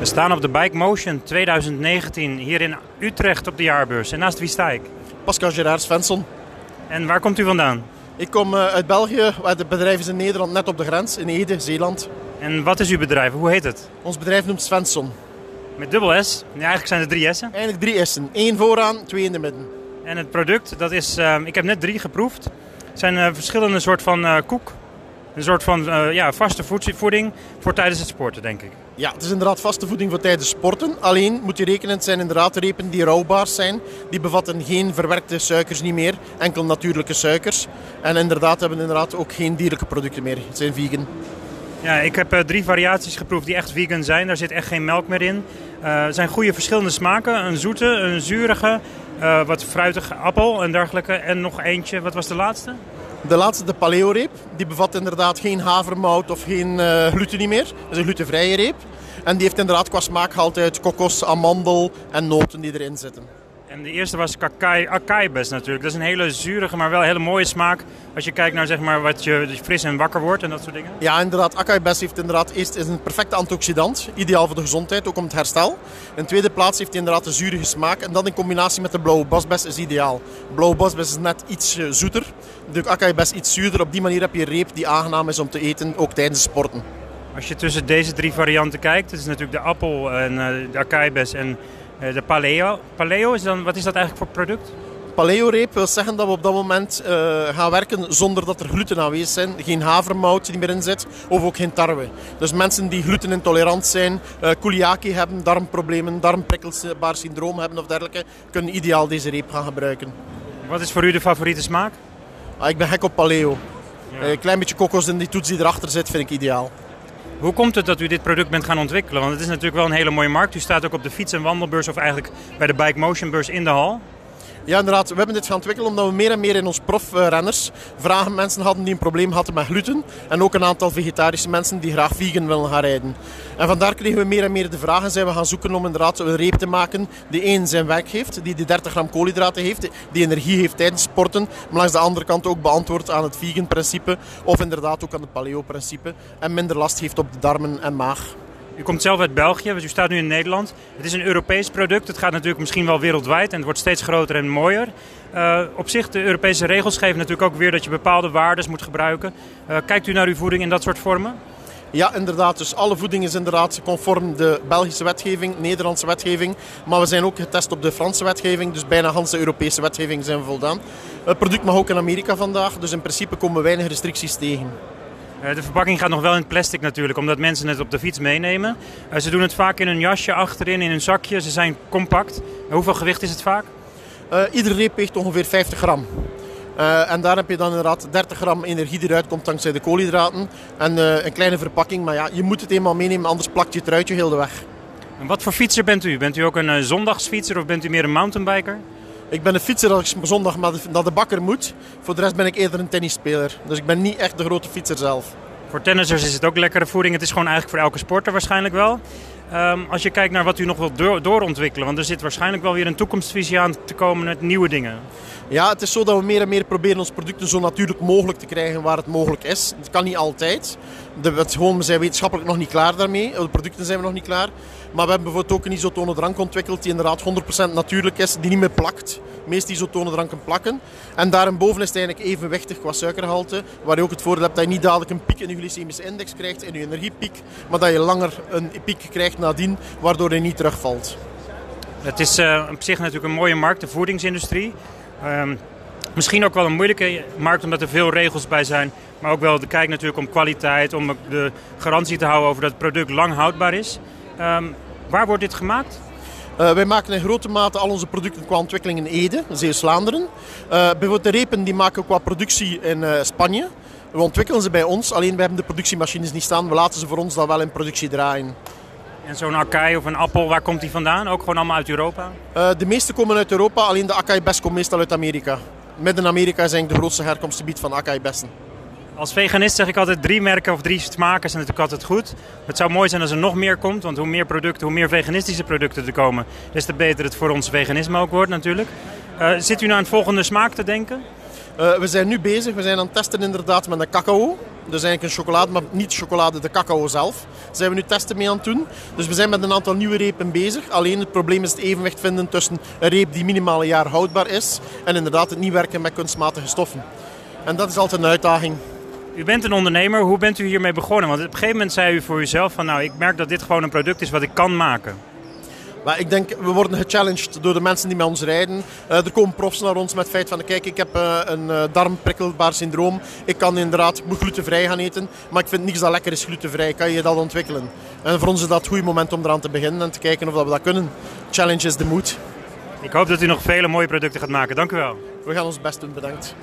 We staan op de Bike Motion 2019 hier in Utrecht op de jaarbeurs. En naast wie sta ik? Pascal Gerard Svensson. En waar komt u vandaan? Ik kom eh, uit België, waar het bedrijf is in Nederland, net op de grens, in Ede, Zeeland. En wat is uw bedrijf? Hoe heet het? Ons bedrijf noemt Svensson. Met dubbel S? Ja, eigenlijk zijn er drie S'en. Eigenlijk drie S'en. Eén vooraan, twee in de midden. En het product, dat is, uh, ik heb net drie geproefd. Het zijn uh, verschillende soort van uh, koek. Een soort van ja, vaste voeding voor tijdens het sporten, denk ik. Ja, het is inderdaad vaste voeding voor tijdens sporten. Alleen moet je rekenen, het zijn inderdaad repen die rouwbaar zijn. Die bevatten geen verwerkte suikers niet meer, enkel natuurlijke suikers. En inderdaad hebben inderdaad ook geen dierlijke producten meer. Het zijn vegan. Ja, ik heb uh, drie variaties geproefd die echt vegan zijn. Daar zit echt geen melk meer in. Uh, het zijn goede verschillende smaken. Een zoete, een zurige, uh, wat fruitige appel en dergelijke. En nog eentje, wat was de laatste? De laatste, de paleo-reep, die bevat inderdaad geen havermout of geen uh, gluten meer. Dat is een glutenvrije reep. En die heeft inderdaad qua smaakgehalte uit kokos, amandel en noten die erin zitten. En de eerste was kakai, akaibes natuurlijk. Dat is een hele zurige, maar wel hele mooie smaak. Als je kijkt naar zeg maar, wat je fris en wakker wordt en dat soort dingen. Ja, inderdaad. Akaibes heeft inderdaad eerst is een perfecte antioxidant. Ideaal voor de gezondheid, ook om het herstel. In tweede plaats heeft hij inderdaad een zurige smaak. En dat in combinatie met de blauwe bosbes is ideaal. Blauwe bosbes is net iets zoeter. De akaibes iets zuurder. Op die manier heb je een reep die aangenaam is om te eten, ook tijdens sporten. Als je tussen deze drie varianten kijkt, dat is natuurlijk de appel en de akaibes en de paleo. Paleo, is dan, wat is dat eigenlijk voor product? Paleo-reep wil zeggen dat we op dat moment uh, gaan werken zonder dat er gluten aanwezig zijn. Geen havermout die meer in zit, of ook geen tarwe. Dus mensen die glutenintolerant zijn, uh, celiakie hebben, darmproblemen, darmprikkelbaar syndroom hebben of dergelijke, kunnen ideaal deze reep gaan gebruiken. Wat is voor u de favoriete smaak? Ah, ik ben gek op paleo. Een ja. uh, klein beetje kokos in die toets die erachter zit, vind ik ideaal. Hoe komt het dat u dit product bent gaan ontwikkelen? Want het is natuurlijk wel een hele mooie markt. U staat ook op de fiets- en wandelbeurs of eigenlijk bij de Bike Motion beurs in de hal. Ja, inderdaad. We hebben dit gaan ontwikkelen omdat we meer en meer in ons profrenners vragen mensen hadden die een probleem hadden met gluten. En ook een aantal vegetarische mensen die graag vegan willen gaan rijden. En vandaar kregen we meer en meer de vraag en zijn we gaan zoeken om inderdaad een reep te maken die één zijn werk heeft, die die 30 gram koolhydraten heeft, die energie heeft tijdens sporten, maar langs de andere kant ook beantwoordt aan het vegan principe of inderdaad ook aan het paleo principe en minder last heeft op de darmen en maag. U komt zelf uit België, dus u staat nu in Nederland. Het is een Europees product. Het gaat natuurlijk misschien wel wereldwijd en het wordt steeds groter en mooier. Uh, op zich, de Europese regels geven natuurlijk ook weer dat je bepaalde waarden moet gebruiken. Uh, kijkt u naar uw voeding in dat soort vormen? Ja, inderdaad. Dus alle voeding is inderdaad conform de Belgische wetgeving, Nederlandse wetgeving. Maar we zijn ook getest op de Franse wetgeving. Dus bijna Europese wetgeving zijn we voldaan. Het product mag ook in Amerika vandaag. Dus in principe komen weinig restricties tegen. De verpakking gaat nog wel in plastic natuurlijk, omdat mensen het op de fiets meenemen. Ze doen het vaak in een jasje achterin, in een zakje. Ze zijn compact. Hoeveel gewicht is het vaak? Uh, iedere reep weegt ongeveer 50 gram. Uh, en daar heb je dan inderdaad 30 gram energie die eruit komt dankzij de koolhydraten. En uh, een kleine verpakking, maar ja, je moet het eenmaal meenemen, anders plakt je het eruit je heel de weg. En wat voor fietser bent u? Bent u ook een zondagsfietser of bent u meer een mountainbiker? Ik ben een fietser als ik zondag naar de bakker moet. Voor de rest ben ik eerder een tennisspeler. Dus ik ben niet echt de grote fietser zelf. Voor tennissers is het ook lekkere voeding. Het is gewoon eigenlijk voor elke sporter waarschijnlijk wel. Um, als je kijkt naar wat u nog wilt door, doorontwikkelen. Want er zit waarschijnlijk wel weer een toekomstvisie aan te komen met nieuwe dingen. Ja, het is zo dat we meer en meer proberen ons producten zo natuurlijk mogelijk te krijgen waar het mogelijk is. Het kan niet altijd. De, het, gewoon, we zijn wetenschappelijk nog niet klaar daarmee. De producten zijn we nog niet klaar. Maar we hebben bijvoorbeeld ook een isotone drank ontwikkeld die inderdaad 100% natuurlijk is, die niet meer plakt. De meeste isotone dranken plakken. En daarboven is het eigenlijk evenwichtig qua suikergehalte, waar je ook het voordeel hebt dat je niet dadelijk een piek in je glycemische index krijgt, in je energiepiek, maar dat je langer een piek krijgt nadien, waardoor je niet terugvalt. Het is uh, op zich natuurlijk een mooie markt, de voedingsindustrie. Um, misschien ook wel een moeilijke markt omdat er veel regels bij zijn. Maar ook wel de kijk natuurlijk om kwaliteit, om de garantie te houden over dat het product lang houdbaar is. Um, waar wordt dit gemaakt? Uh, wij maken in grote mate al onze producten qua ontwikkeling in Ede, Zeeuws-Vlaanderen. Uh, bijvoorbeeld de repen die maken we qua productie in uh, Spanje. We ontwikkelen ze bij ons, alleen we hebben de productiemachines niet staan. We laten ze voor ons dan wel in productie draaien. En zo'n akai of een appel, waar komt die vandaan? Ook gewoon allemaal uit Europa? de meeste komen uit Europa, alleen de akai best komt meestal uit Amerika. Midden-Amerika is eigenlijk de grootste herkomstgebied van akai bessen. Als veganist zeg ik altijd drie merken of drie smaken zijn natuurlijk altijd goed. Het zou mooi zijn als er nog meer komt, want hoe meer producten, hoe meer veganistische producten er komen, des te beter het voor ons veganisme ook wordt natuurlijk. Uh, zit u naar een volgende smaak te denken? Uh, we zijn nu bezig, we zijn aan het testen inderdaad met de cacao. Dus eigenlijk een chocolade, maar niet chocolade, de cacao zelf. Daar zijn we nu testen mee aan het doen. Dus we zijn met een aantal nieuwe repen bezig. Alleen het probleem is het evenwicht vinden tussen een reep die minimaal een jaar houdbaar is en inderdaad het niet werken met kunstmatige stoffen. En dat is altijd een uitdaging. U bent een ondernemer, hoe bent u hiermee begonnen? Want op een gegeven moment zei u voor uzelf van nou, ik merk dat dit gewoon een product is wat ik kan maken. Maar ik denk, we worden gechallenged door de mensen die met ons rijden. Uh, er komen profs naar ons met het feit van, kijk, ik heb uh, een uh, darmprikkelbaar syndroom. Ik kan inderdaad glutenvrij gaan eten, maar ik vind niks dat lekker is glutenvrij. Kan je dat ontwikkelen? En voor ons is dat het goede moment om eraan te beginnen en te kijken of dat we dat kunnen. Challenge is de moed. Ik hoop dat u nog vele mooie producten gaat maken. Dank u wel. We gaan ons best doen, bedankt.